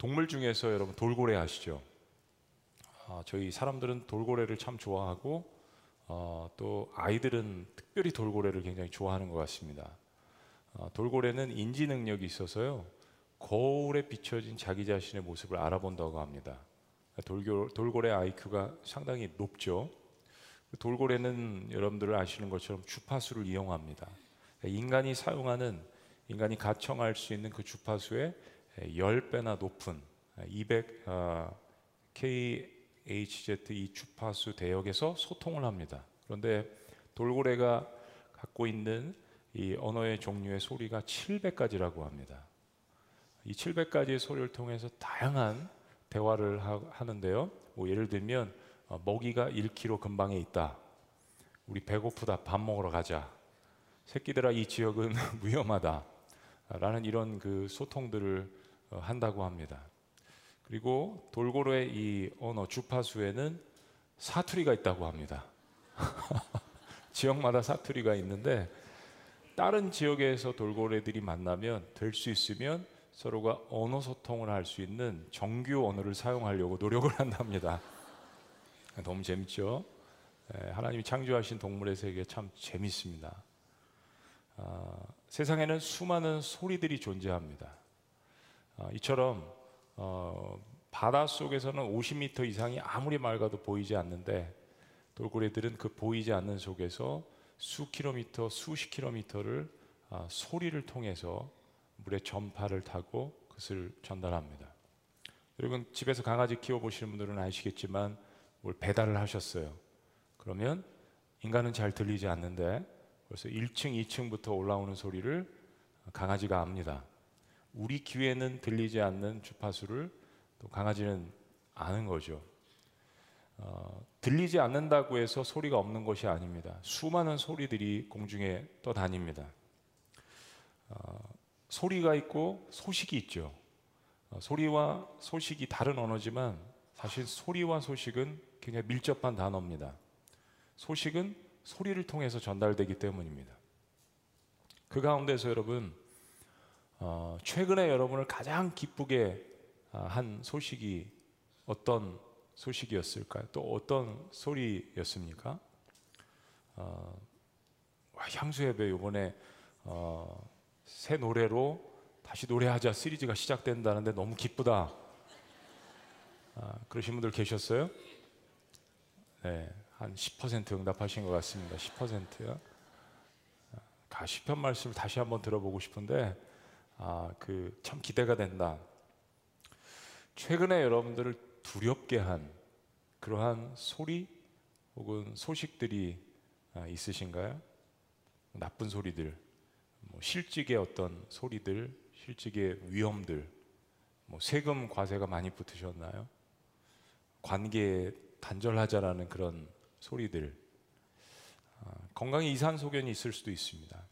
동물 중에서 여러분 돌고래 아시죠? 아, 저희 사람들은 돌고래를 참 좋아하고 어, 또 아이들은 특별히 돌고래를 굉장히 좋아하는 것 같습니다. 어, 돌고래는 인지 능력이 있어서요 거울에 비춰진 자기 자신의 모습을 알아본다고 합니다. 돌고, 돌고래 IQ가 상당히 높죠. 돌고래는 여러분들 아시는 것처럼 주파수를 이용합니다. 인간이 사용하는 인간이 가청할 수 있는 그 주파수의 10배나 높은 200 어, KHZ 이 주파수 대역에서 소통을 합니다. 그런데 돌고래가 갖고 있는 이 언어의 종류의 소리가 700가지라고 합니다. 이 700가지의 소리를 통해서 다양한 대화를 하, 는데요 뭐 예를 들면 어, 먹이가 1km 근방에 있다. 우리 배고프다. 밥 먹으러 가자. 새끼들아 이 지역은 위험하다. 라는 이런 그 소통들을 어, 한다고 합니다. 그리고 돌고래의 이 언어 주파수에는 사투리가 있다고 합니다. 지역마다 사투리가 있는데 다른 지역에서 돌고래들이 만나면 될 수 있으면 서로가 언어 소통을 할 수 있는 정규 언어를 사용하려고 노력을 한답니다. 너무 재밌죠? 예, 하나님이 창조하신 동물의 세계 참 재밌습니다. 아, 세상에는 수많은 소리들이 존재합니다. 아, 이처럼 어, 바다 속에서는 50m 이상이 아무리 맑아도 보이지 않는데 돌고래들은 그 보이지 않는 속에서 수 킬로미터, 수십 킬로미터를 아, 소리를 통해서 물의 전파를 타고 그것을 전달합니다. 여러분 집에서 강아지 키워 보시는 분들은 아시겠지만 뭘 배달을 하셨어요. 그러면 인간은 잘 들리지 않는데 벌써 1층, 2층부터 올라오는 소리를 강아지가 압니다. 우리 귀에는 들리지 않는 주파수를 또 강아지는 아는 거죠. 어, 들리지 않는다고 해서 소리가 없는 것이 아닙니다. 수많은 소리들이 공중에 떠다닙니다. 어, 소리가 있고 소식이 있죠. 어, 소리와 소식이 다른 언어지만 사실 소리와 소식은 굉장히 밀접한 단어입니다. 소식은 소리를 통해서 전달되기 때문입니다. 그 가운데서 여러분 어, 최근에 여러분을 가장 기쁘게 아, 한 소식이 어떤 소식이었을까요? 또 어떤 소리였습니까? 어, 향수 예배 이번에 어, 새 노래로 다시 노래하자 시리즈가 시작된다는데 너무 기쁘다. 아, 그러신 분들 계셨어요? 네, 한 10% 응답하신 것 같습니다. 10%요. 가 시편 말씀을 다시 한번 들어보고 싶은데 아, 그 참 기대가 된다. 최근에 여러분들을 두렵게 한 그러한 소리 혹은 소식들이 아, 있으신가요? 나쁜 소리들, 뭐 실직의 어떤 소리들, 실직의 위험들, 뭐 세금 과세가 많이 붙으셨나요? 관계 단절하자라는 그런 소리들, 아, 건강에 이상 소견이 있을 수도 있습니다.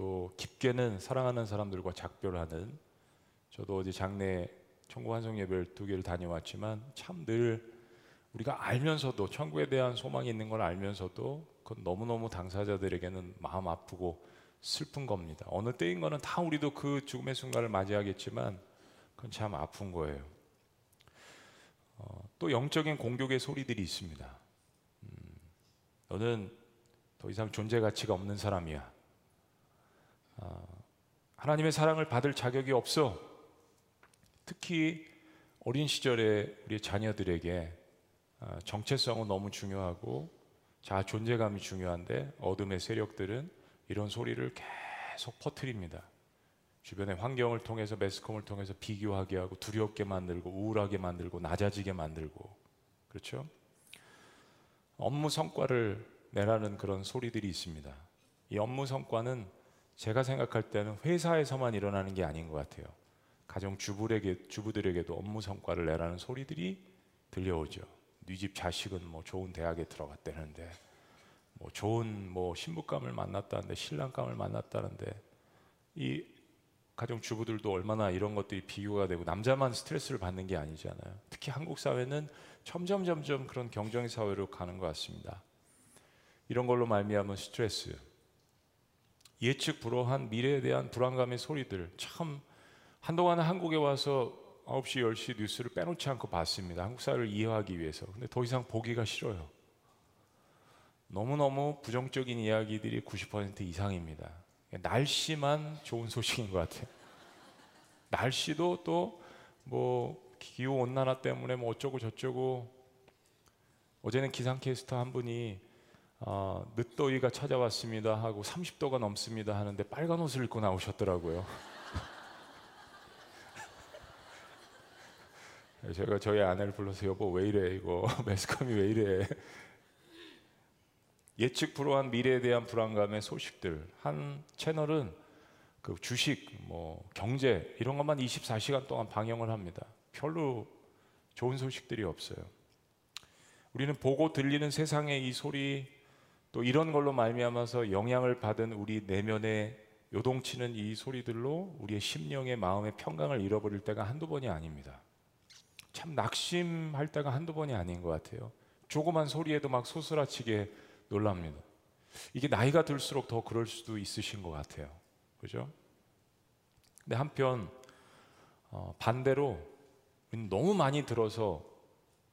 또 깊게는 사랑하는 사람들과 작별하는 저도 어제 장례 천국 환송 예배를 두 개를 다녀왔지만 참 늘 우리가 알면서도 천국에 대한 소망이 있는 걸 알면서도 그건 너무너무 당사자들에게는 마음 아프고 슬픈 겁니다. 어느 때인 거는 다 우리도 그 죽음의 순간을 맞이하겠지만 그건 참 아픈 거예요. 어, 또 영적인 공격의 소리들이 있습니다. 음, 너는 더 이상 존재 가치가 없는 사람이야. 어, 하나님의 사랑을 받을 자격이 없어. 특히 어린 시절에 우리 자녀들에게 어, 정체성은 너무 중요하고 자 존재감이 중요한데 어둠의 세력들은 이런 소리를 계속 퍼뜨립니다. 주변의 환경을 통해서 매스컴을 통해서 비교하게 하고 두렵게 만들고 우울하게 만들고 낮아지게 만들고 그렇죠? 업무 성과를 내라는 그런 소리들이 있습니다. 이 업무 성과는 제가 생각할 때는 회사에서만 일어나는 게 아닌 것 같아요. 가정 주부에게 주부들에게도 업무 성과를 내라는 소리들이 들려오죠. 네 집 자식은 뭐 좋은 대학에 들어갔다는데, 뭐 좋은 뭐 신부감을 만났다는데, 신랑감을 만났다는데, 이 가정 주부들도 얼마나 이런 것들이 비교가 되고 남자만 스트레스를 받는 게 아니잖아요. 특히 한국 사회는 점점 점점 그런 경쟁 사회로 가는 것 같습니다. 이런 걸로 말미암은 스트레스, 예측 불허한 미래에 대한 불안감의 소리들 참 한동안 한국에 와서 9시, 10시 뉴스를 빼놓지 않고 봤습니다. 한국 사회를 이해하기 위해서. 근데 더 이상 보기가 싫어요. 너무너무 부정적인 이야기들이 90% 이상입니다. 날씨만 좋은 소식인 것 같아요. 날씨도 또 뭐 기후 온난화 때문에 뭐 어쩌고 저쩌고 어제는 기상캐스터 한 분이 어, 늦더위가 찾아왔습니다 하고 30도가 넘습니다 하는데 빨간 옷을 입고 나오셨더라고요. 제가 저희 아내를 불러서 여보 왜 이래 이거 매스컴이 왜 이래 예측 불허한 미래에 대한 불안감의 소식들 한 채널은 그 주식 뭐 경제 이런 것만 24시간 동안 방영을 합니다. 별로 좋은 소식들이 없어요. 우리는 보고 들리는 세상의 이 소리 또 이런 걸로 말미암아서 영향을 받은 우리 내면에 요동치는 이 소리들로 우리의 심령의 마음의 평강을 잃어버릴 때가 한두 번이 아닙니다. 참 낙심할 때가 한두 번이 아닌 것 같아요. 조그만 소리에도 막 소스라치게 놀랍니다. 이게 나이가 들수록 더 그럴 수도 있으신 것 같아요. 그죠? 근데 한편 어, 반대로 너무 많이 들어서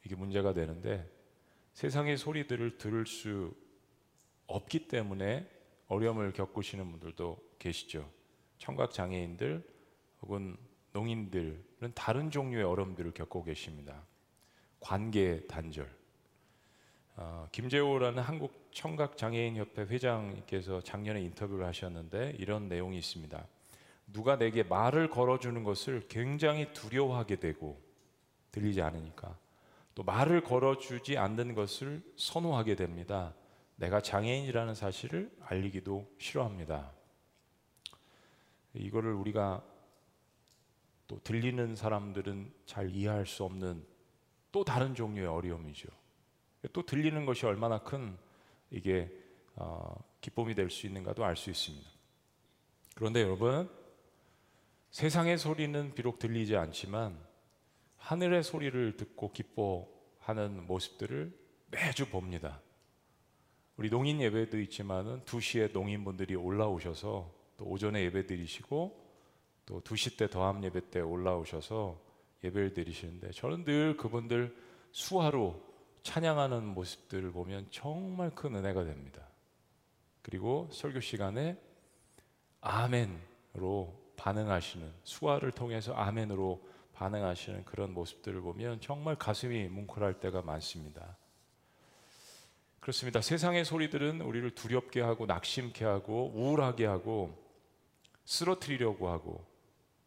이게 문제가 되는데 세상의 소리들을 들을 수 없기 때문에 어려움을 겪으시는 분들도 계시죠. 청각 장애인들 혹은 농인들은 다른 종류의 어려움들을 겪고 계십니다. 관계 단절. 어, 김재호라는 한국 청각 장애인 협회 회장께서 작년에 인터뷰를 하셨는데 이런 내용이 있습니다. 누가 내게 말을 걸어주는 것을 굉장히 두려워하게 되고 들리지 않으니까 또 말을 걸어주지 않는 것을 선호하게 됩니다. 내가 장애인이라는 사실을 알리기도 싫어합니다. 이거를 우리가 또 들리는 사람들은 잘 이해할 수 없는 또 다른 종류의 어려움이죠. 또 들리는 것이 얼마나 큰 이게 어, 기쁨이 될 수 있는가도 알 수 있습니다. 그런데 여러분 세상의 소리는 비록 들리지 않지만 하늘의 소리를 듣고 기뻐하는 모습들을 매주 봅니다. 우리 농인 예배도 있지만은 2시에 농인분들이 올라오셔서 또 오전에 예배 드리시고 또 2시 때 더함 예배 때 올라오셔서 예배를 드리시는데 저는 늘 그분들 수화로 찬양하는 모습들을 보면 정말 큰 은혜가 됩니다. 그리고 설교 시간에 아멘으로 반응하시는 수화를 통해서 아멘으로 반응하시는 그런 모습들을 보면 정말 가슴이 뭉클할 때가 많습니다. 그렇습니다. 세상의 소리들은 우리를 두렵게 하고 낙심케 하고 우울하게 하고 쓰러뜨리려고 하고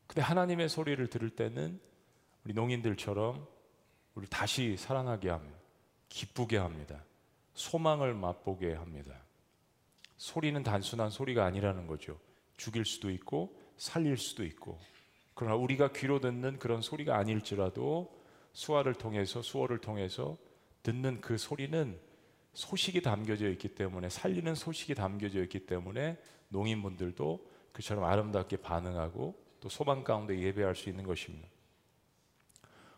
근데 하나님의 소리를 들을 때는 우리 농인들처럼 우리 다시 사랑하게 합니다. 기쁘게 합니다. 소망을 맛보게 합니다. 소리는 단순한 소리가 아니라는 거죠. 죽일 수도 있고 살릴 수도 있고. 그러나 우리가 귀로 듣는 그런 소리가 아닐지라도 수화를 통해서 수어를 통해서 듣는 그 소리는 소식이 담겨져 있기 때문에 살리는 소식이 담겨져 있기 때문에 농인분들도 그처럼 아름답게 반응하고 또 소망 가운데 예배할 수 있는 것입니다.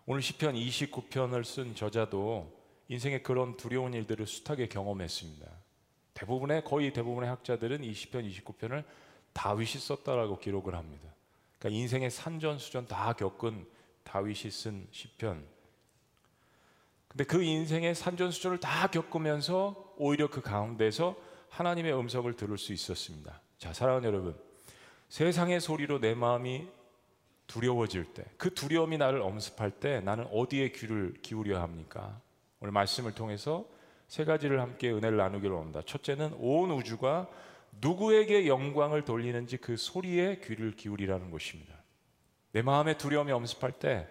오늘 시편 29편을 쓴 저자도 인생의 그런 두려운 일들을 숱하게 경험했습니다. 대부분의 거의 대부분의 학자들은 이 시편 29편을 다윗이 썼다라고 기록을 합니다. 그러니까 인생의 산전수전 다 겪은 다윗이 쓴 시편. 근데 그 인생의 산전수전을 다 겪으면서 오히려 그 가운데서 하나님의 음성을 들을 수 있었습니다. 자, 사랑하는 여러분. 세상의 소리로 내 마음이 두려워질 때, 그 두려움이 나를 엄습할 때 나는 어디에 귀를 기울여야 합니까? 오늘 말씀을 통해서 세 가지를 함께 은혜를 나누기로 합니다. 첫째는 온 우주가 누구에게 영광을 돌리는지 그 소리에 귀를 기울이라는 것입니다. 내 마음에 두려움이 엄습할 때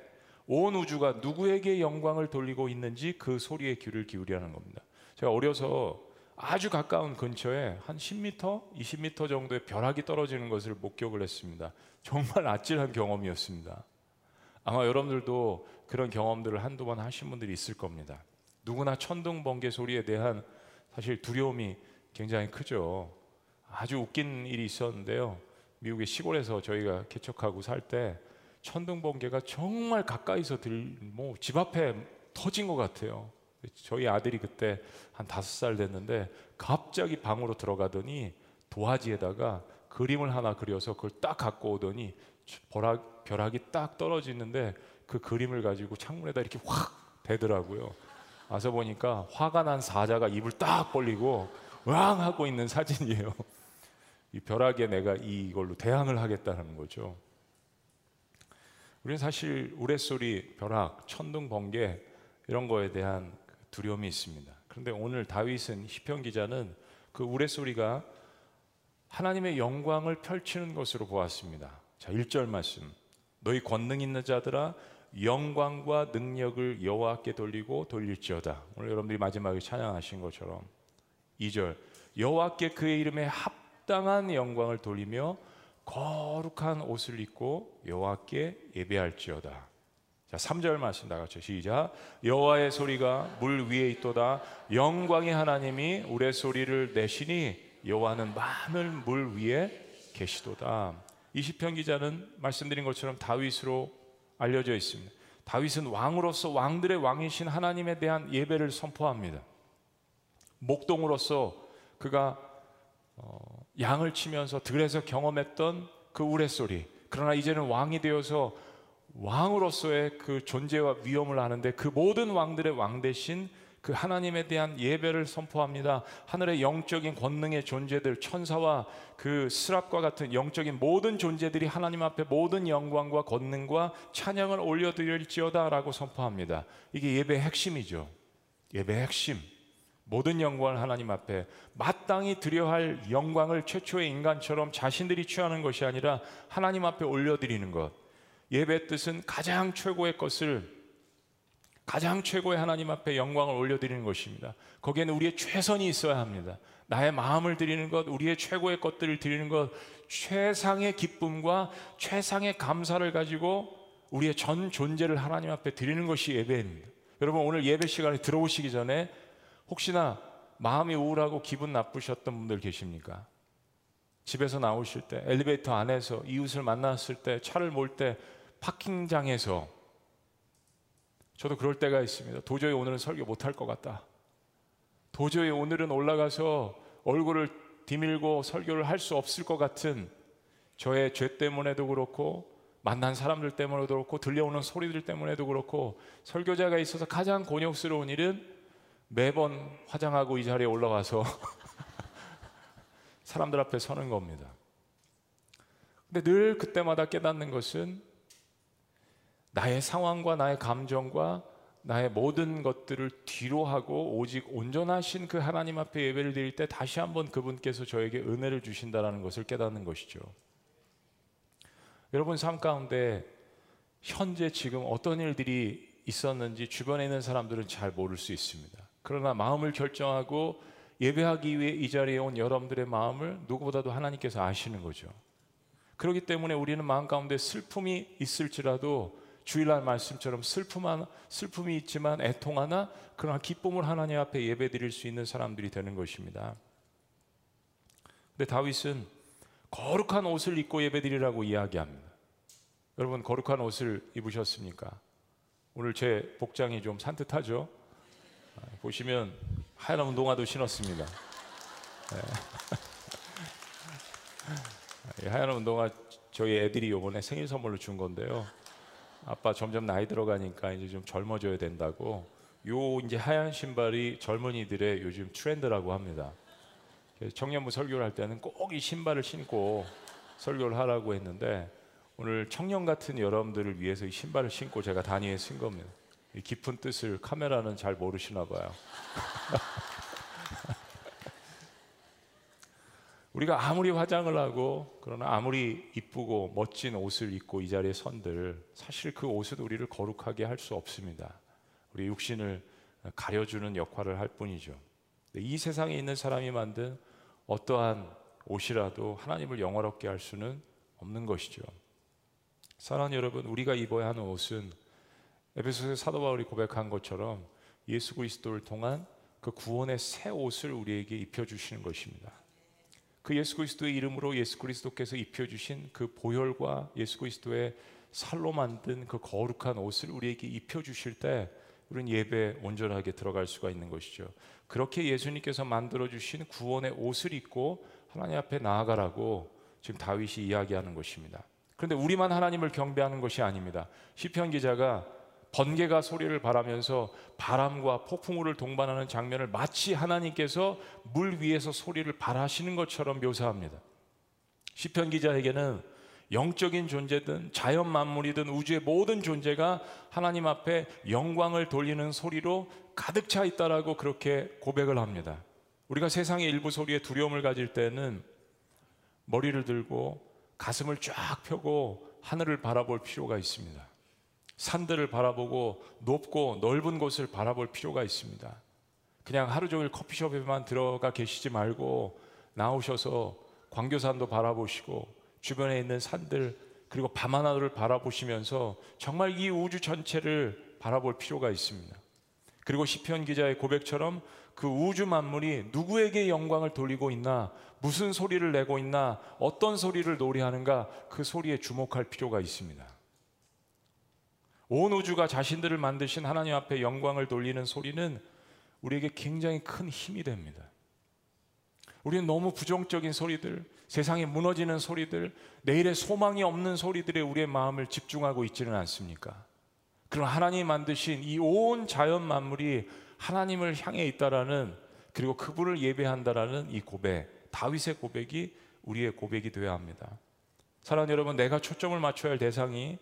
온 우주가 누구에게 영광을 돌리고 있는지 그 소리에 귀를 기울이라는 겁니다. 제가 어려서 아주 가까운 근처에 한 10m, 20m 정도의 벼락이 떨어지는 것을 목격을 했습니다. 정말 아찔한 경험이었습니다. 아마 여러분들도 그런 경험들을 한두 번 하신 분들이 있을 겁니다. 누구나 천둥 번개 소리에 대한 사실 두려움이 굉장히 크죠. 아주 웃긴 일이 있었는데요. 미국의 시골에서 저희가 개척하고 살 때 천둥 번개가 정말 가까이서 들, 뭐집 앞에 터진 것 같아요. 저희 아들이 그때 한 다섯 살 됐는데 갑자기 방으로 들어가더니 도화지에다가 그림을 하나 그려서 그걸 딱 갖고 오더니 벼락, 벼락이 딱 떨어지는데 그 그림을 가지고 창문에다 이렇게 확 대더라고요. 와서 보니까 화가 난 사자가 입을 딱 벌리고 왕 하고 있는 사진이에요. 이 벼락에 내가 이걸로 대항을 하겠다는 거죠. 우리는 사실 우레소리, 벼락, 천둥, 번개 이런 거에 대한 그 두려움이 있습니다. 그런데 오늘 다윗은 시편 기자는 그 우레소리가 하나님의 영광을 펼치는 것으로 보았습니다. 자, 1절 말씀. 너희 권능 있는 자들아 영광과 능력을 여호와께 돌리고 돌릴지어다. 오늘 여러분들이 마지막에 찬양하신 것처럼 2절 여호와께 그의 이름에 합당한 영광을 돌리며 거룩한 옷을 입고 여호와께 예배할지어다. 자, 3절 말씀 다 같이 시작. 여호와의 소리가 물 위에 있도다. 영광의 하나님이 우레 소리를 내시니 여호와는 많은 물 위에 계시도다. 이 시편 기자는 말씀드린 것처럼 다윗으로 알려져 있습니다. 다윗은 왕으로서 왕들의 왕이신 하나님에 대한 예배를 선포합니다. 목동으로서 그가 어, 양을 치면서 들에서 경험했던 그 우레소리. 그러나 이제는 왕이 되어서 왕으로서의 그 존재와 위엄을 하는데 그 모든 왕들의 왕 대신 그 하나님에 대한 예배를 선포합니다. 하늘의 영적인 권능의 존재들, 천사와 그 스랍과 같은 영적인 모든 존재들이 하나님 앞에 모든 영광과 권능과 찬양을 올려드릴지어다라고 선포합니다. 이게 예배의 핵심이죠. 예배의 핵심. 모든 영광을 하나님 앞에 마땅히 드려 할 영광을 최초의 인간처럼 자신들이 취하는 것이 아니라 하나님 앞에 올려드리는 것. 예배 뜻은 가장 최고의 것을 가장 최고의 하나님 앞에 영광을 올려드리는 것입니다. 거기에는 우리의 최선이 있어야 합니다. 나의 마음을 드리는 것, 우리의 최고의 것들을 드리는 것, 최상의 기쁨과 최상의 감사를 가지고 우리의 전 존재를 하나님 앞에 드리는 것이 예배입니다. 여러분 오늘 예배 시간에 들어오시기 전에 혹시나 마음이 우울하고 기분 나쁘셨던 분들 계십니까? 집에서 나오실 때, 엘리베이터 안에서 이웃을 만났을 때, 차를 몰 때, 파킹장에서 저도 그럴 때가 있습니다. 도저히 오늘은 설교 못할 것 같다. 도저히 오늘은 올라가서 얼굴을 디밀고 설교를 할 수 없을 것 같은 저의 죄 때문에도 그렇고 만난 사람들 때문에도 그렇고 들려오는 소리들 때문에도 그렇고 설교자가 있어서 가장 곤욕스러운 일은 매번 화장하고 이 자리에 올라와서 사람들 앞에 서는 겁니다. 근데 늘 그때마다 깨닫는 것은 나의 상황과 나의 감정과 나의 모든 것들을 뒤로 하고 오직 온전하신 그 하나님 앞에 예배를 드릴 때 다시 한번 그분께서 저에게 은혜를 주신다라는 것을 깨닫는 것이죠. 여러분 삶 가운데 현재 지금 어떤 일들이 있었는지 주변에 있는 사람들은 잘 모를 수 있습니다. 그러나 마음을 결정하고 예배하기 위해 이 자리에 온 여러분들의 마음을 누구보다도 하나님께서 아시는 거죠. 그렇기 때문에 우리는 마음 가운데 슬픔이 있을지라도 주일날 말씀처럼 슬픔 하나, 슬픔이 있지만 애통하나 그러나 기쁨을 하나님 앞에 예배드릴 수 있는 사람들이 되는 것입니다. 근데 다윗은 거룩한 옷을 입고 예배드리라고 이야기합니다. 여러분 거룩한 옷을 입으셨습니까? 오늘 제 복장이 좀 산뜻하죠? 아, 보시면 하얀 운동화도 신었습니다. 네. 하얀 운동화 저희 애들이 이번에 생일 선물로 준 건데요. 아빠 점점 나이 들어가니까 이제 좀 젊어져야 된다고 요 이제 하얀 신발이 젊은이들의 요즘 트렌드라고 합니다. 청년부 설교를 할 때는 꼭 이 신발을 신고 설교를 하라고 했는데 오늘 청년 같은 여러분들을 위해서 이 신발을 신고 제가 단위에 쓴 겁니다. 이 깊은 뜻을 카메라는 잘 모르시나 봐요. 우리가 아무리 화장을 하고 그러나 아무리 이쁘고 멋진 옷을 입고 이 자리에 선들 사실 그 옷은 우리를 거룩하게 할 수 없습니다. 우리 육신을 가려주는 역할을 할 뿐이죠. 이 세상에 있는 사람이 만든 어떠한 옷이라도 하나님을 영화롭게 할 수는 없는 것이죠. 사랑하는 여러분, 우리가 입어야 하는 옷은 에베소서 사도 바울이 고백한 것처럼 예수 그리스도를 통한 그 구원의 새 옷을 우리에게 입혀 주시는 것입니다. 그 예수 그리스도의 이름으로 예수 그리스도께서 입혀 주신 그 보혈과 예수 그리스도의 살로 만든 그 거룩한 옷을 우리에게 입혀 주실 때 우리는 예배 온전하게 들어갈 수가 있는 것이죠. 그렇게 예수님께서 만들어 주신 구원의 옷을 입고 하나님 앞에 나아가라고 지금 다윗이 이야기하는 것입니다. 그런데 우리만 하나님을 경배하는 것이 아닙니다. 시편 기자가 번개가 소리를 바라면서 바람과 폭풍우를 동반하는 장면을 마치 하나님께서 물 위에서 소리를 발하시는 것처럼 묘사합니다. 시편 기자에게는 영적인 존재든 자연 만물이든 우주의 모든 존재가 하나님 앞에 영광을 돌리는 소리로 가득 차 있다라고 그렇게 고백을 합니다. 우리가 세상의 일부 소리에 두려움을 가질 때는 머리를 들고 가슴을 쫙 펴고 하늘을 바라볼 필요가 있습니다. 산들을 바라보고 높고 넓은 곳을 바라볼 필요가 있습니다. 그냥 하루 종일 커피숍에만 들어가 계시지 말고 나오셔서 광교산도 바라보시고 주변에 있는 산들 그리고 밤하늘을 바라보시면서 정말 이 우주 전체를 바라볼 필요가 있습니다. 그리고 시편 기자의 고백처럼 그 우주 만물이 누구에게 영광을 돌리고 있나, 무슨 소리를 내고 있나, 어떤 소리를 노래하는가 그 소리에 주목할 필요가 있습니다. 온 우주가 자신들을 만드신 하나님 앞에 영광을 돌리는 소리는 우리에게 굉장히 큰 힘이 됩니다. 우리는 너무 부정적인 소리들, 세상에 무너지는 소리들, 내일의 소망이 없는 소리들에 우리의 마음을 집중하고 있지는 않습니까? 그럼 하나님이 만드신 이 온 자연 만물이 하나님을 향해 있다라는 그리고 그분을 예배한다라는 이 고백, 다윗의 고백이 우리의 고백이 되어야 합니다. 사랑하는 여러분, 내가 초점을 맞춰야 할 대상이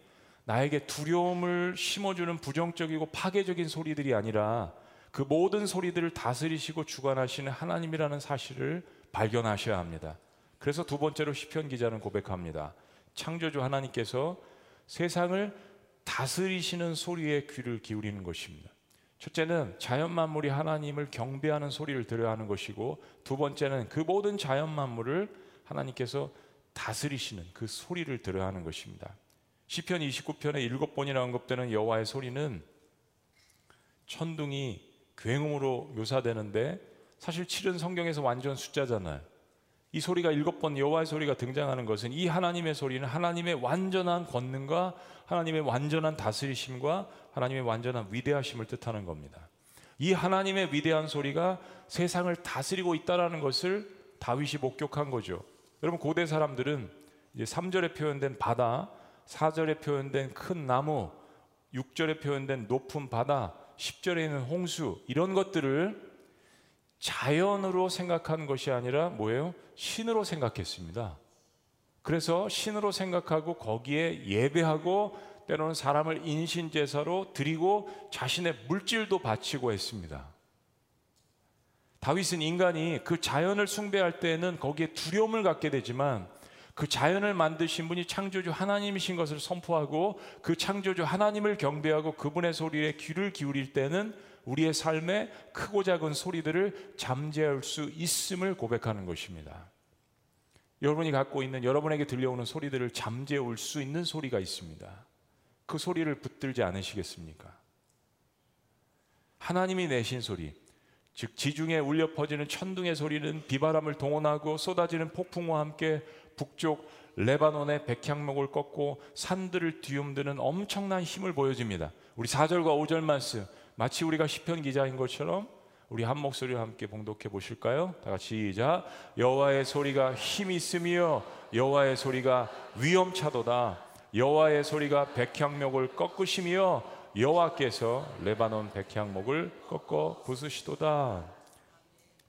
나에게 두려움을 심어주는 부정적이고 파괴적인 소리들이 아니라 그 모든 소리들을 다스리시고 주관하시는 하나님이라는 사실을 발견하셔야 합니다. 그래서 두 번째로 시편 기자는 고백합니다. 창조주 하나님께서 세상을 다스리시는 소리에 귀를 기울이는 것입니다. 첫째는 자연 만물이 하나님을 경배하는 소리를 들어야 하는 것이고 두 번째는 그 모든 자연 만물을 하나님께서 다스리시는 그 소리를 들어야 하는 것입니다. 시편 29편에 일곱 번이나 언급되는 여호와의 소리는 천둥이 굉음으로 묘사되는데 사실 7은 성경에서 완전 숫자잖아요. 이 소리가 일곱 번 여호와의 소리가 등장하는 것은 이 하나님의 소리는 하나님의 완전한 권능과 하나님의 완전한 다스리심과 하나님의 완전한 위대하심을 뜻하는 겁니다. 이 하나님의 위대한 소리가 세상을 다스리고 있다라는 것을 다윗이 목격한 거죠. 여러분 고대 사람들은 이제 3절에 표현된 바다, 4절에 표현된 큰 나무, 6절에 표현된 높은 바다, 10절에 있는 홍수 이런 것들을 자연으로 생각한 것이 아니라 뭐예요? 신으로 생각했습니다. 그래서 신으로 생각하고 거기에 예배하고 때로는 사람을 인신제사로 드리고 자신의 물질도 바치고 했습니다. 다윗은 인간이 그 자연을 숭배할 때는 거기에 두려움을 갖게 되지만 그 자연을 만드신 분이 창조주 하나님이신 것을 선포하고 그 창조주 하나님을 경배하고 그분의 소리에 귀를 기울일 때는 우리의 삶에 크고 작은 소리들을 잠재울 수 있음을 고백하는 것입니다. 여러분이 갖고 있는 여러분에게 들려오는 소리들을 잠재울 수 있는 소리가 있습니다. 그 소리를 붙들지 않으시겠습니까? 하나님이 내신 소리, 즉 지중해 울려 퍼지는 천둥의 소리는 비바람을 동원하고 쏟아지는 폭풍과 함께 북쪽 레바논의 백향목을 꺾고 산들을 뒤흔드는 엄청난 힘을 보여줍니다. 우리 4절과 5절 말씀 마치 우리가 시편 기자인 것처럼 우리 한 목소리와 함께 봉독해 보실까요? 다 같이 시작. 여호와의 소리가 힘 있으며 여호와의 소리가 위엄차도다. 여호와의 소리가 백향목을 꺾으시며 여호와께서 레바논 백향목을 꺾어 부수시도다.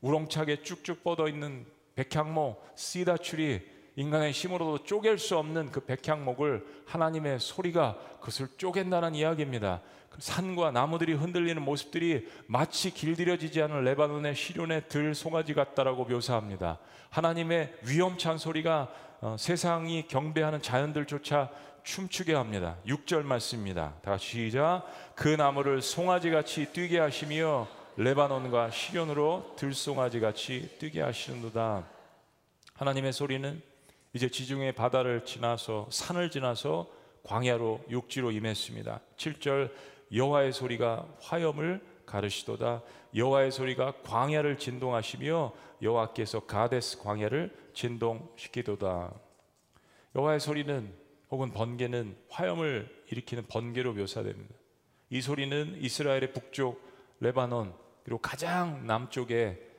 우렁차게 쭉쭉 뻗어 있는 백향목 씨다추리 인간의 힘으로도 쪼갤 수 없는 그 백향목을 하나님의 소리가 그것을 쪼갠다는 이야기입니다. 그 산과 나무들이 흔들리는 모습들이 마치 길들여지지 않은 레바논의 시련의 들 송아지 같다라고 묘사합니다. 하나님의 위험찬 소리가 어, 세상이 경배하는 자연들조차 춤추게 합니다. 6절 말씀입니다. 다 같이 시작. 그 나무를 송아지 같이 뛰게 하시며 레바논과 시련으로 들송아지 같이 뛰게 하시는도다. 하나님의 소리는 이제 지중해 바다를 지나서 산을 지나서 광야로 육지로 임했습니다. 7절 여호와의 소리가 화염을 가르시도다 여호와의 소리가 광야를 진동하시며 여호와께서 가데스 광야를 진동시키도다 여호와의 소리는 혹은 번개는 화염을 일으키는 번개로 묘사됩니다. 이 소리는 이스라엘의 북쪽 레바논 그리고 가장 남쪽에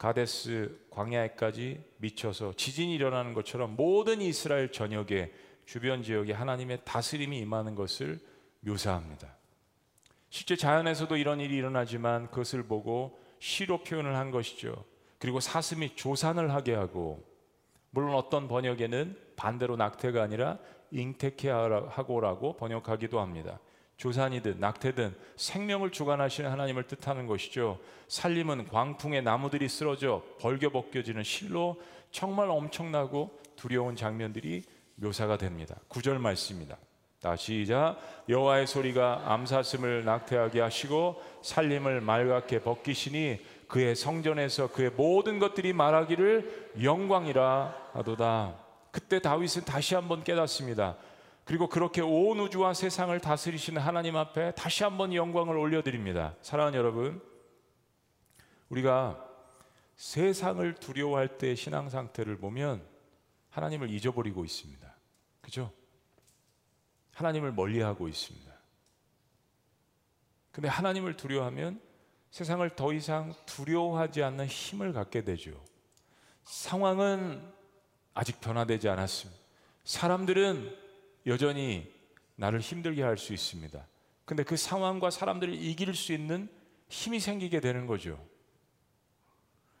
가데스 광야에까지 미쳐서 지진이 일어나는 것처럼 모든 이스라엘 전역에 주변 지역에 하나님의 다스림이 임하는 것을 묘사합니다. 실제 자연에서도 이런 일이 일어나지만 그것을 보고 시로 표현을 한 것이죠. 그리고 사슴이 조산을 하게 하고 물론 어떤 번역에는 반대로 낙태가 아니라 잉태케 하고라고 번역하기도 합니다. 조산이든 낙태든 생명을 주관하시는 하나님을 뜻하는 것이죠. 살림은 광풍에 나무들이 쓰러져 벌겨 벗겨지는 실로 정말 엄청나고 두려운 장면들이 묘사가 됩니다. 구절 말씀입니다. 다시 자 여호와의 소리가 암사슴을 낙태하게 하시고 살림을 맑게 벗기시니 그의 성전에서 그의 모든 것들이 말하기를 영광이라 하도다. 그때 다윗은 다시 한번 깨닫습니다. 그리고 그렇게 온 우주와 세상을 다스리시는 하나님 앞에 다시 한번 영광을 올려드립니다. 사랑하는 여러분, 우리가 세상을 두려워할 때 신앙 상태를 보면 하나님을 잊어버리고 있습니다. 그죠? 하나님을 멀리하고 있습니다. 근데 하나님을 두려워하면 세상을 더 이상 두려워하지 않는 힘을 갖게 되죠. 상황은 아직 변화되지 않았습니다. 사람들은 여전히 나를 힘들게 할 수 있습니다. 근데 그 상황과 사람들을 이길 수 있는 힘이 생기게 되는 거죠.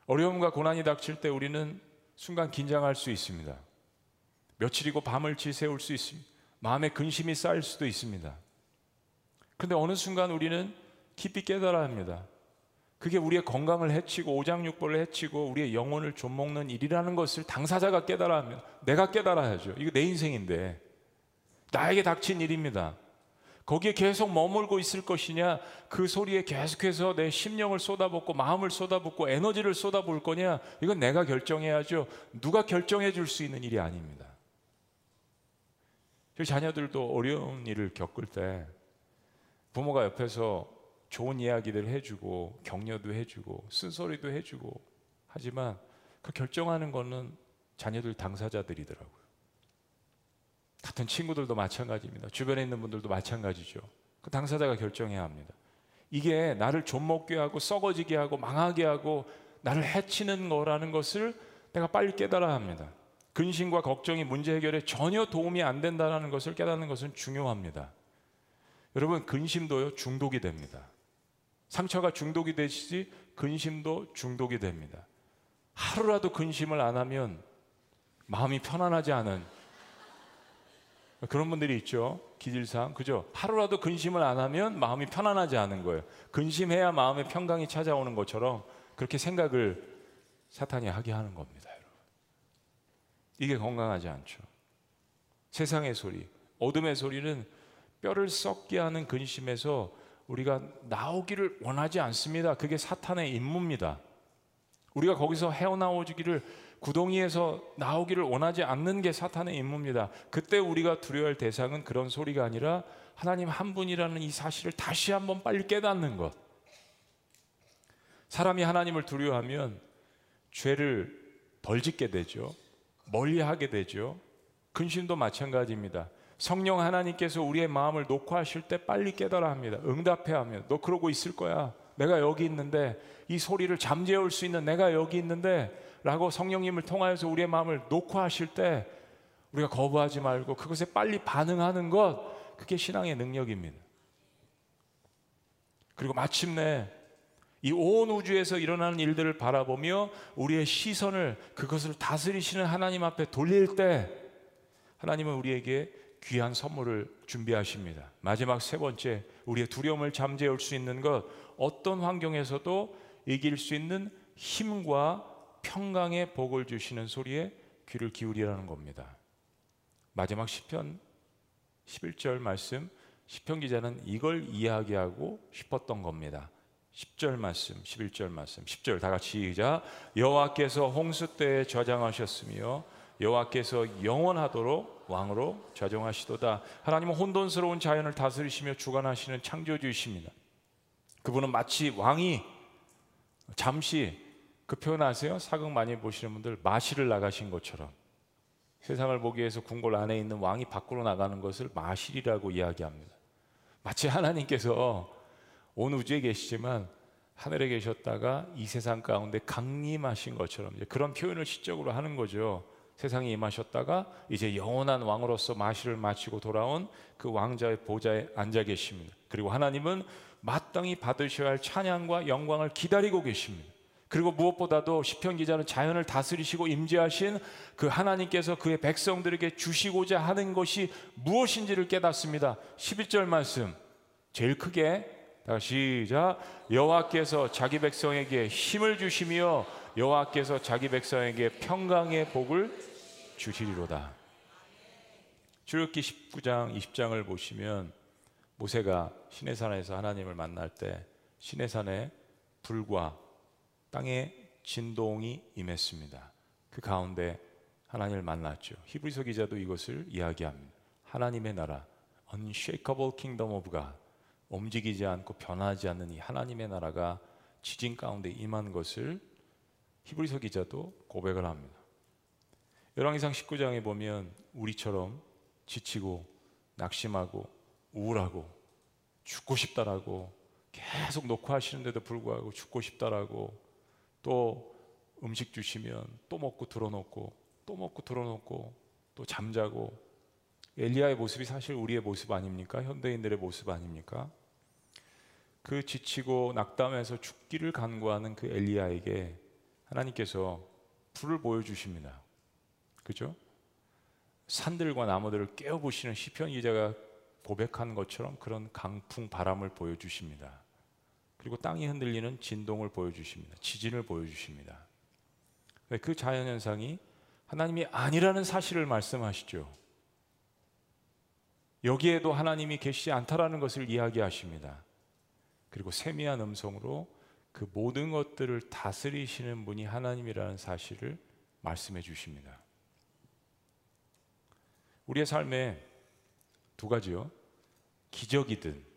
어려움과 고난이 닥칠 때 우리는 순간 긴장할 수 있습니다. 며칠이고 밤을 지새울 수 있습니다. 마음에 근심이 쌓일 수도 있습니다. 그런데 어느 순간 우리는 깊이 깨달아야 합니다. 그게 우리의 건강을 해치고 오장육부를 해치고 우리의 영혼을 좀먹는 일이라는 것을 당사자가 깨달아야 합니다. 내가 깨달아야죠. 이거 내 인생인데 나에게 닥친 일입니다. 거기에 계속 머물고 있을 것이냐, 그 소리에 계속해서 내 심령을 쏟아붓고 마음을 쏟아붓고 에너지를 쏟아부을 거냐, 이건 내가 결정해야죠. 누가 결정해 줄 수 있는 일이 아닙니다. 저희 자녀들도 어려운 일을 겪을 때 부모가 옆에서 좋은 이야기들 해주고 격려도 해주고 쓴소리도 해주고 하지만 그 결정하는 거는 자녀들 당사자들이더라고요. 같은 친구들도 마찬가지입니다. 주변에 있는 분들도 마찬가지죠. 그 당사자가 결정해야 합니다. 이게 나를 좀먹게 하고 썩어지게 하고 망하게 하고 나를 해치는 거라는 것을 내가 빨리 깨달아야 합니다. 근심과 걱정이 문제 해결에 전혀 도움이 안 된다는 것을 깨닫는 것은 중요합니다. 여러분, 근심도요, 중독이 됩니다. 상처가 중독이 되시지 근심도 중독이 됩니다. 하루라도 근심을 안 하면 마음이 편안하지 않은 그런 분들이 있죠. 기질상. 그죠? 하루라도 근심을 안 하면 마음이 편안하지 않은 거예요. 근심해야 마음의 평강이 찾아오는 것처럼 그렇게 생각을 사탄이 하게 하는 겁니다, 여러분. 이게 건강하지 않죠. 세상의 소리, 어둠의 소리는 뼈를 썩게 하는 근심에서 우리가 나오기를 원하지 않습니다. 그게 사탄의 임무입니다. 우리가 거기서 헤어나오기를 구덩이에서 나오기를 원하지 않는 게 사탄의 임무입니다. 그때 우리가 두려워할 대상은 그런 소리가 아니라 하나님 한 분이라는 이 사실을 다시 한번 빨리 깨닫는 것. 사람이 하나님을 두려워하면 죄를 덜 짓게 되죠. 멀리 하게 되죠. 근심도 마찬가지입니다. 성령 하나님께서 우리의 마음을 녹화하실 때 빨리 깨달아 합니다. 응답해야 합니다. 너 그러고 있을 거야. 내가 여기 있는데 이 소리를 잠재울 수 있는 내가 여기 있는데 라고 성령님을 통하여서 우리의 마음을 녹화하실 때 우리가 거부하지 말고 그것에 빨리 반응하는 것 그게 신앙의 능력입니다. 그리고 마침내 이 온 우주에서 일어나는 일들을 바라보며 우리의 시선을 그것을 다스리시는 하나님 앞에 돌릴 때 하나님은 우리에게 귀한 선물을 준비하십니다. 마지막 세 번째, 우리의 두려움을 잠재울 수 있는 것, 어떤 환경에서도 이길 수 있는 힘과 평강의 복을 주시는 소리에 귀를 기울이라는 겁니다. 마지막 시편 11절 말씀 시편 기자는 이걸 이야기하고 싶었던 겁니다. 10절 말씀, 11절 말씀, 10절 다 같이 시작. 여호와께서 홍수 때에 저장하셨으며 여호와께서 영원하도록 왕으로 좌정하시도다. 하나님은 혼돈스러운 자연을 다스리시며 주관하시는 창조주이십니다. 그분은 마치 왕이 잠시 그 표현 아세요? 사극 많이 보시는 분들 마실을 나가신 것처럼 세상을 보기 위해서 궁궐 안에 있는 왕이 밖으로 나가는 것을 마실이라고 이야기합니다. 마치 하나님께서 온 우주에 계시지만 하늘에 계셨다가 이 세상 가운데 강림하신 것처럼 그런 표현을 시적으로 하는 거죠. 세상에 임하셨다가 이제 영원한 왕으로서 마시를 마치고 돌아온 그 왕자의 보좌에 앉아 계십니다. 그리고 하나님은 마땅히 받으셔야 할 찬양과 영광을 기다리고 계십니다. 그리고 무엇보다도 시편 기자는 자연을 다스리시고 임재하신 그 하나님께서 그의 백성들에게 주시고자 하는 것이 무엇인지를 깨닫습니다. 11절 말씀 제일 크게 시작 여호와께서 자기 백성에게 힘을 주시며 여호와께서 자기 백성에게 평강의 복을 주시리로다. 출애굽기 19장 20장을 보시면 모세가 시내산에서 하나님을 만날 때 시내산에 불과 땅에 진동이 임했습니다. 그 가운데 하나님을 만났죠. 히브리서 기자도 이것을 이야기합니다. 하나님의 나라, unshakable kingdom of God, 움직이지 않고 변하지 않는 이 하나님의 나라가 지진 가운데 임한 것을 히브리서 기자도 고백을 합니다. 열왕기상 19장에 보면 우리처럼 지치고 낙심하고 우울하고 죽고 싶다라고 계속 녹화하시는데도 불구하고 죽고 싶다라고 또 음식 주시면 또 먹고 들어놓고 또 먹고 들어놓고 또 잠자고 엘리야의 모습이 사실 우리의 모습 아닙니까? 현대인들의 모습 아닙니까? 그 지치고 낙담해서 죽기를 간구하는 그 엘리야에게 하나님께서 불을 보여주십니다. 그죠? 산들과 나무들을 깨어보시는 시편 기자가 고백한 것처럼 그런 강풍 바람을 보여주십니다. 그리고 땅이 흔들리는 진동을 보여주십니다. 지진을 보여주십니다. 그 자연현상이 하나님이 아니라는 사실을 말씀하시죠. 여기에도 하나님이 계시지 않다라는 것을 이야기하십니다. 그리고 세미한 음성으로 그 모든 것들을 다스리시는 분이 하나님이라는 사실을 말씀해 주십니다. 우리의 삶에 두 가지요. 기적이든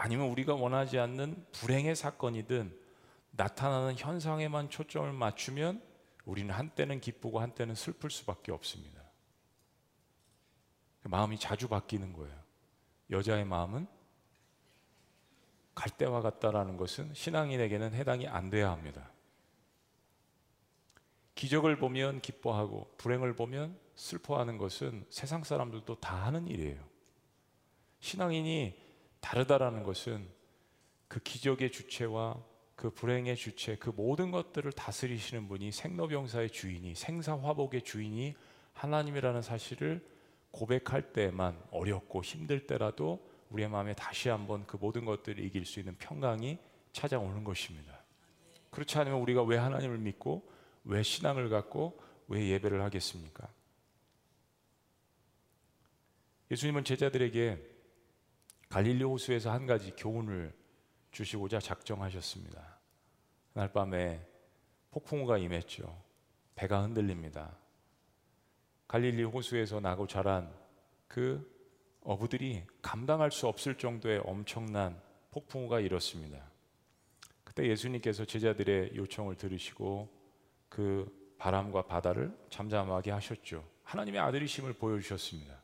아니면 우리가 원하지 않는 불행의 사건이든 나타나는 현상에만 초점을 맞추면 우리는 한때는 기쁘고 한때는 슬플 수밖에 없습니다. 마음이 자주 바뀌는 거예요. 여자의 마음은 갈대와 같다라는 것은 신앙인에게는 해당이 안 돼야 합니다. 기적을 보면 기뻐하고 불행을 보면 슬퍼하는 것은 세상 사람들도 다 하는 일이에요. 신앙인이 다르다라는 것은 그 기적의 주체와 그 불행의 주체, 그 모든 것들을 다스리시는 분이 생로병사의 주인이 생사화복의 주인이 하나님이라는 사실을 고백할 때만 어렵고 힘들 때라도 우리의 마음에 다시 한번 그 모든 것들을 이길 수 있는 평강이 찾아오는 것입니다. 그렇지 않으면 우리가 왜 하나님을 믿고 왜 신앙을 갖고 왜 예배를 하겠습니까? 예수님은 제자들에게 갈릴리 호수에서 한 가지 교훈을 주시고자 작정하셨습니다. 그날 밤에 폭풍우가 임했죠. 배가 흔들립니다. 갈릴리 호수에서 나고 자란 그 어부들이 감당할 수 없을 정도의 엄청난 폭풍우가 일었습니다. 그때 예수님께서 제자들의 요청을 들으시고 그 바람과 바다를 잠잠하게 하셨죠. 하나님의 아들이심을 보여주셨습니다.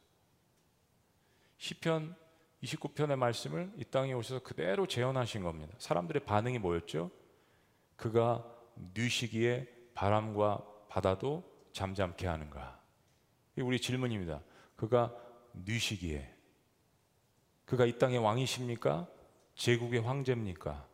시편 29편의 말씀을 이 땅에 오셔서 그대로 재현하신 겁니다. 사람들의 반응이 뭐였죠? 그가 뉘시기에 바람과 바다도 잠잠케 하는가? 이 우리 질문입니다. 그가 뉘시기에 그가 이 땅의 왕이십니까? 제국의 황제입니까?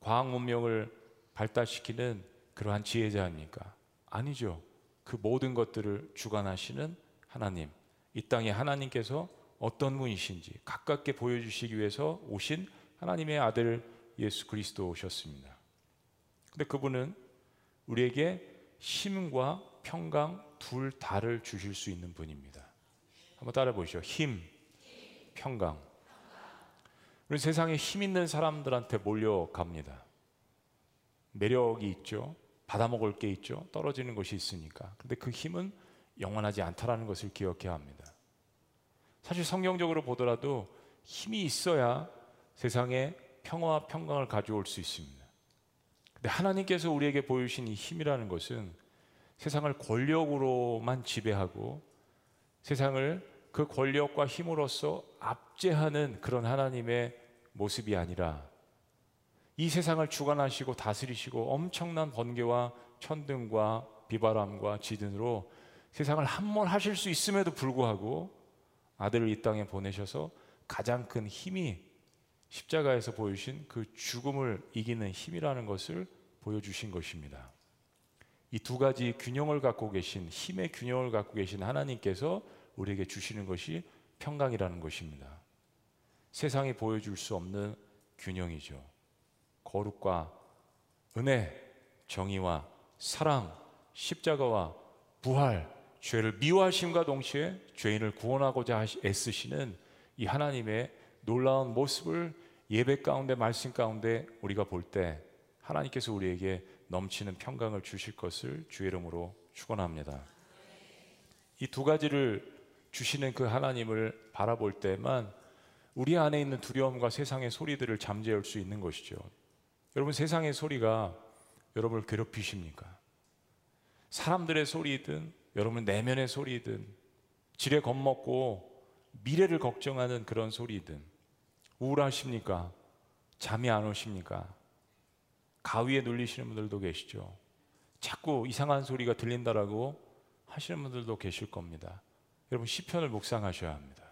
과학 문명을 발달시키는 그러한 지혜자입니까? 아니죠. 그 모든 것들을 주관하시는 하나님. 이 땅에 하나님께서 어떤 분이신지 가깝게 보여주시기 위해서 오신 하나님의 아들 예수 그리스도 오셨습니다. 근데 그분은 우리에게 힘과 평강 둘 다를 주실 수 있는 분입니다. 한번 따라 보시죠. 힘, 평강. 우리 세상에 힘 있는 사람들한테 몰려갑니다. 매력이 있죠. 받아먹을 게 있죠. 떨어지는 것이 있으니까. 근데 그 힘은 영원하지 않다라는 것을 기억해야 합니다. 사실 성경적으로 보더라도 힘이 있어야 세상에 평화와 평강을 가져올 수 있습니다. 근데 하나님께서 우리에게 보여주신 이 힘이라는 것은 세상을 권력으로만 지배하고 세상을 그 권력과 힘으로써 압제하는 그런 하나님의 모습이 아니라 이 세상을 주관하시고 다스리시고 엄청난 번개와 천둥과 비바람과 지진으로 세상을 한번 하실 수 있음에도 불구하고 아들을 이 땅에 보내셔서 가장 큰 힘이 십자가에서 보여주신 그 죽음을 이기는 힘이라는 것을 보여주신 것입니다. 이 두 가지 균형을 갖고 계신 힘의 균형을 갖고 계신 하나님께서 우리에게 주시는 것이 평강이라는 것입니다. 세상이 보여줄 수 없는 균형이죠. 거룩과 은혜, 정의와 사랑, 십자가와 부활, 죄를 미워하심과 동시에 죄인을 구원하고자 애쓰시는 이 하나님의 놀라운 모습을 예배 가운데 말씀 가운데 우리가 볼 때 하나님께서 우리에게 넘치는 평강을 주실 것을 주의 이름으로 축원합니다. 이 두 가지를 주시는 그 하나님을 바라볼 때만 우리 안에 있는 두려움과 세상의 소리들을 잠재울 수 있는 것이죠. 여러분 세상의 소리가 여러분을 괴롭히십니까? 사람들의 소리든 여러분 내면의 소리든 지레 겁먹고 미래를 걱정하는 그런 소리든 우울하십니까? 잠이 안 오십니까? 가위에 눌리시는 분들도 계시죠. 자꾸 이상한 소리가 들린다라고 하시는 분들도 계실 겁니다. 여러분 시편을 묵상하셔야 합니다.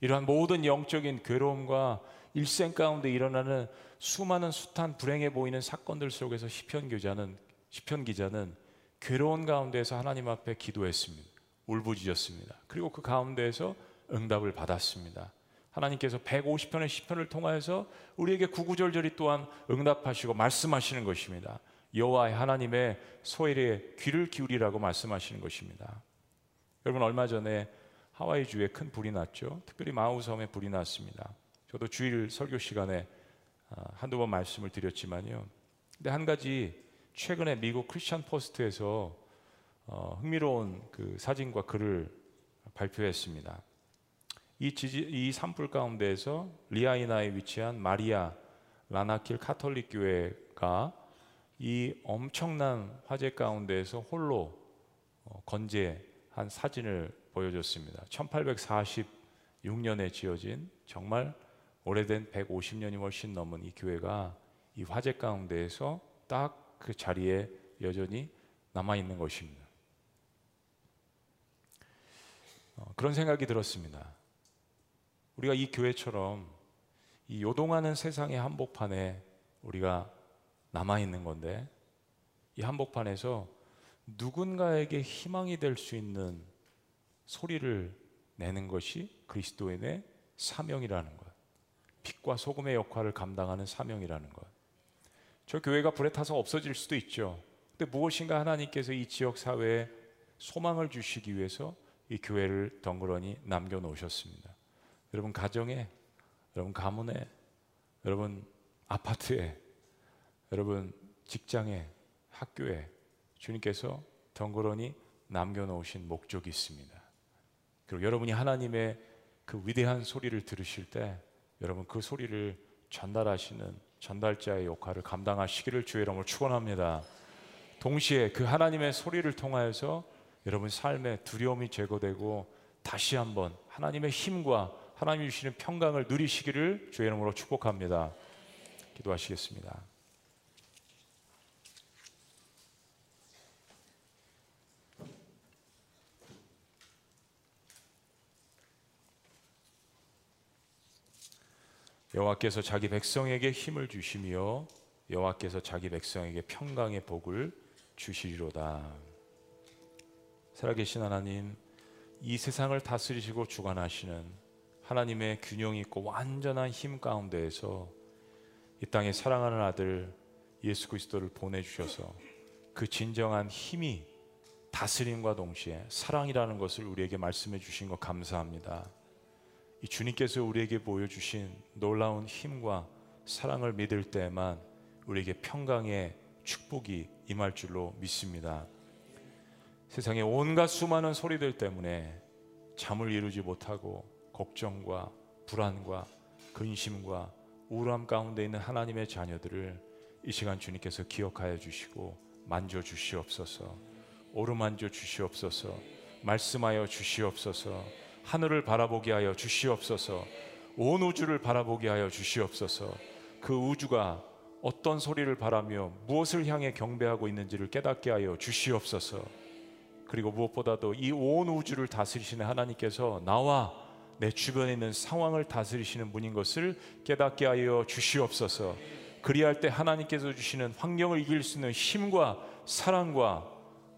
이러한 모든 영적인 괴로움과 일생 가운데 일어나는 수많은 숱한 불행해 보이는 사건들 속에서 시편 기자는 시편 기자는 괴로운 가운데서 하나님 앞에 기도했습니다. 울부짖었습니다. 그리고 그 가운데에서 응답을 받았습니다. 하나님께서 150편의 시편을 통하여서 우리에게 구구절절히 또한 응답하시고 말씀하시는 것입니다. 여호와의 하나님의 소일에 귀를 기울이라고 말씀하시는 것입니다. 여러분 얼마 전에 하와이 주에 큰 불이 났죠. 특별히 마우이 섬에 불이 났습니다. 저도 주일 설교 시간에 아, 한두 번 말씀을 드렸지만요. 근데 한 가지 최근에 미국 크리스천 포스트에서 어, 흥미로운 그 사진과 글을 발표했습니다. 이, 지지, 이 산불 가운데에서 라하이나에 위치한 마리아 라나킬라 카톨릭 교회가 이 엄청난 화재 가운데에서 홀로 어, 건재한 사진을 보여줬습니다. 1846년에 지어진 정말 오래된 150년이 훨씬 넘은 이 교회가 이 화재 가운데에서 딱 그 자리에 여전히 남아 있는 것입니다. 어, 그런 생각이 들었습니다. 우리가 이 교회처럼 이 요동하는 세상의 한복판에 우리가 남아 있는 건데 이 한복판에서 누군가에게 희망이 될 수 있는 소리를 내는 것이 그리스도인의 사명이라는 것. 빛과 소금의 역할을 감당하는 사명이라는 것. 저 교회가 불에 타서 없어질 수도 있죠. 근데 무엇인가 하나님께서 이 지역 사회에 소망을 주시기 위해서 이 교회를 덩그러니 남겨 놓으셨습니다. 여러분 가정에, 여러분 가문에, 여러분 아파트에, 여러분 직장에, 학교에 주님께서 덩그러니 남겨 놓으신 목적이 있습니다. 그리고 여러분이 하나님의 그 위대한 소리를 들으실 때 여러분 그 소리를 전달하시는 전달자의 역할을 감당하시기를 주의 이름으로 축원합니다. 동시에 그 하나님의 소리를 통하여서 여러분 삶의 두려움이 제거되고 다시 한번 하나님의 힘과 하나님 주시는 평강을 누리시기를 주의 이름으로 축복합니다. 기도하시겠습니다. 여호와께서 자기 백성에게 힘을 주시며 여호와께서 자기 백성에게 평강의 복을 주시리로다. 살아계신 하나님, 이 세상을 다스리시고 주관하시는 하나님의 균형 있고 완전한 힘 가운데에서 이 땅에 사랑하는 아들 예수 그리스도를 보내 주셔서 그 진정한 힘이 다스림과 동시에 사랑이라는 것을 우리에게 말씀해 주신 것 감사합니다. 이 주님께서 우리에게 보여주신 놀라운 힘과 사랑을 믿을 때만 우리에게 평강의 축복이 임할 줄로 믿습니다. 세상의 온갖 수많은 소리들 때문에 잠을 이루지 못하고 걱정과 불안과 근심과 우울함 가운데 있는 하나님의 자녀들을 이 시간 주님께서 기억하여 주시고 만져 주시옵소서. 오르만져 주시옵소서. 말씀하여 주시옵소서. 하늘을 바라보게 하여 주시옵소서. 온 우주를 바라보게 하여 주시옵소서. 그 우주가 어떤 소리를 바라며 무엇을 향해 경배하고 있는지를 깨닫게 하여 주시옵소서. 그리고 무엇보다도 이 온 우주를 다스리시는 하나님께서 나와 내 주변에 있는 상황을 다스리시는 분인 것을 깨닫게 하여 주시옵소서. 그리할 때 하나님께서 주시는 환경을 이길 수 있는 힘과 사랑과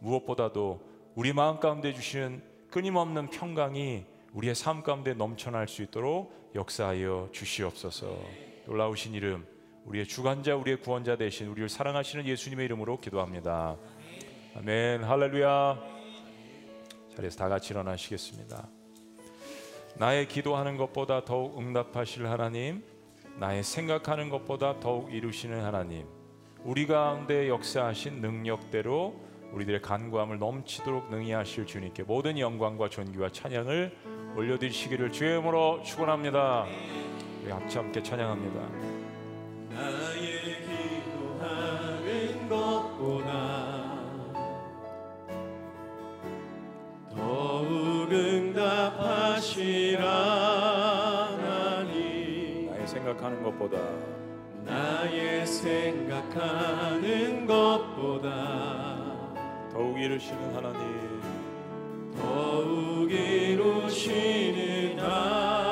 무엇보다도 우리 마음 가운데 주시는 끊임없는 평강이 우리의 삶 가운데 넘쳐날 수 있도록 역사하여 주시옵소서. 놀라우신 이름 우리의 주관자 우리의 구원자 되신 우리를 사랑하시는 예수님의 이름으로 기도합니다. 아멘 할렐루야. 자리에서 다 같이 일어나시겠습니다. 나의 기도하는 것보다 더욱 응답하실 하나님, 나의 생각하는 것보다 더욱 이루시는 하나님, 우리 가운데 역사하신 능력대로 우리들의 간구함을 넘치도록 능히 하실 주님께 모든 영광과 존귀와 찬양을 올려드리시기를 주의 이름으로 축원합니다. 우리 합체 함께 찬양합니다. 나의 기도하는 것보다 더욱 응답하시라 하나님 나의 생각하는 것보다 나의 생각하는 것보다 더욱 이루시는 하나님 더욱 이루시는 하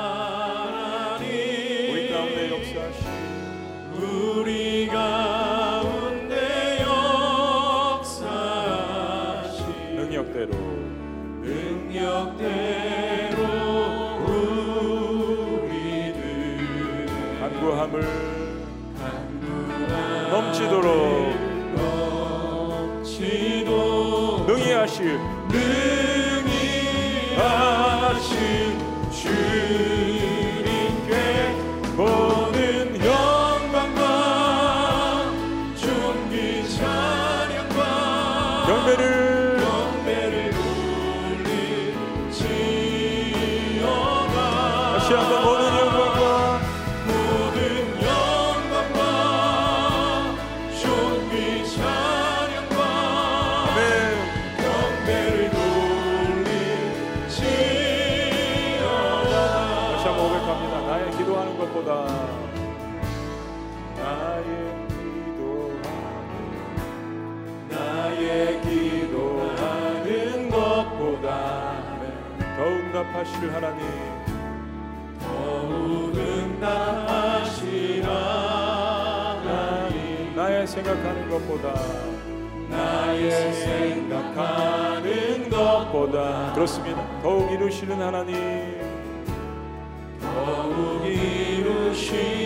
나의 생각하는 것보다 그렇습니다. 더욱 이루시는 하나님. 더욱 이루시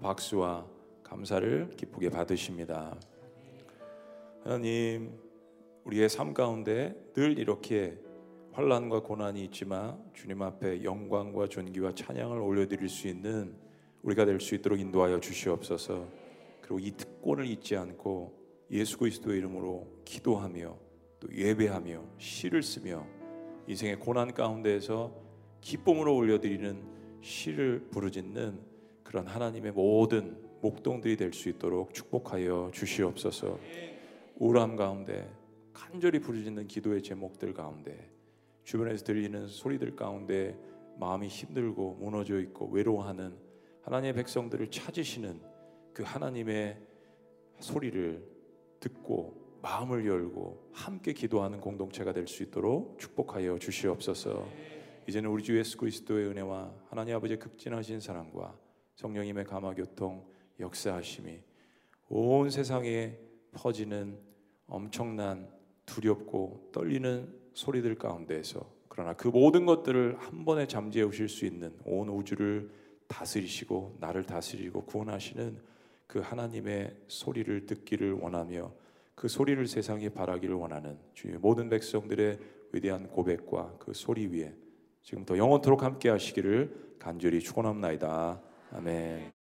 박수와 감사를 기쁘게 받으십니다. 하나님, 우리의 삶 가운데 늘 이렇게 환란과 고난이 있지만 주님 앞에 영광과 존귀와 찬양을 올려드릴 수 있는 우리가 될 수 있도록 인도하여 주시옵소서. 그리고 이 특권을 잊지 않고 예수 그리스도의 이름으로 기도하며 또 예배하며 시를 쓰며 인생의 고난 가운데에서 기쁨으로 올려드리는 시를 부르짖는 그런 하나님의 모든 목동들이 될 수 있도록 축복하여 주시옵소서. 우울함 가운데 간절히 부르짖는 기도의 제목들 가운데 주변에서 들리는 소리들 가운데 마음이 힘들고 무너져 있고 외로워하는 하나님의 백성들을 찾으시는 그 하나님의 소리를 듣고 마음을 열고 함께 기도하는 공동체가 될 수 있도록 축복하여 주시옵소서. 이제는 우리 주 예수 그리스도의 은혜와 하나님 아버지의 극진하신 사랑과 성령님의 감화교통 역사하심이 온 세상에 퍼지는 엄청난 두렵고 떨리는 소리들 가운데에서 그러나 그 모든 것들을 한 번에 잠재워 오실 수 있는 온 우주를 다스리시고 나를 다스리고 구원하시는 그 하나님의 소리를 듣기를 원하며 그 소리를 세상에 바라기를 원하는 주의 모든 백성들의 위대한 고백과 그 소리 위에 지금부터 영원토록 함께 하시기를 간절히 축원합나이다. 아멘.